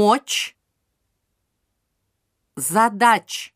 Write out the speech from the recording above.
мочь, задач.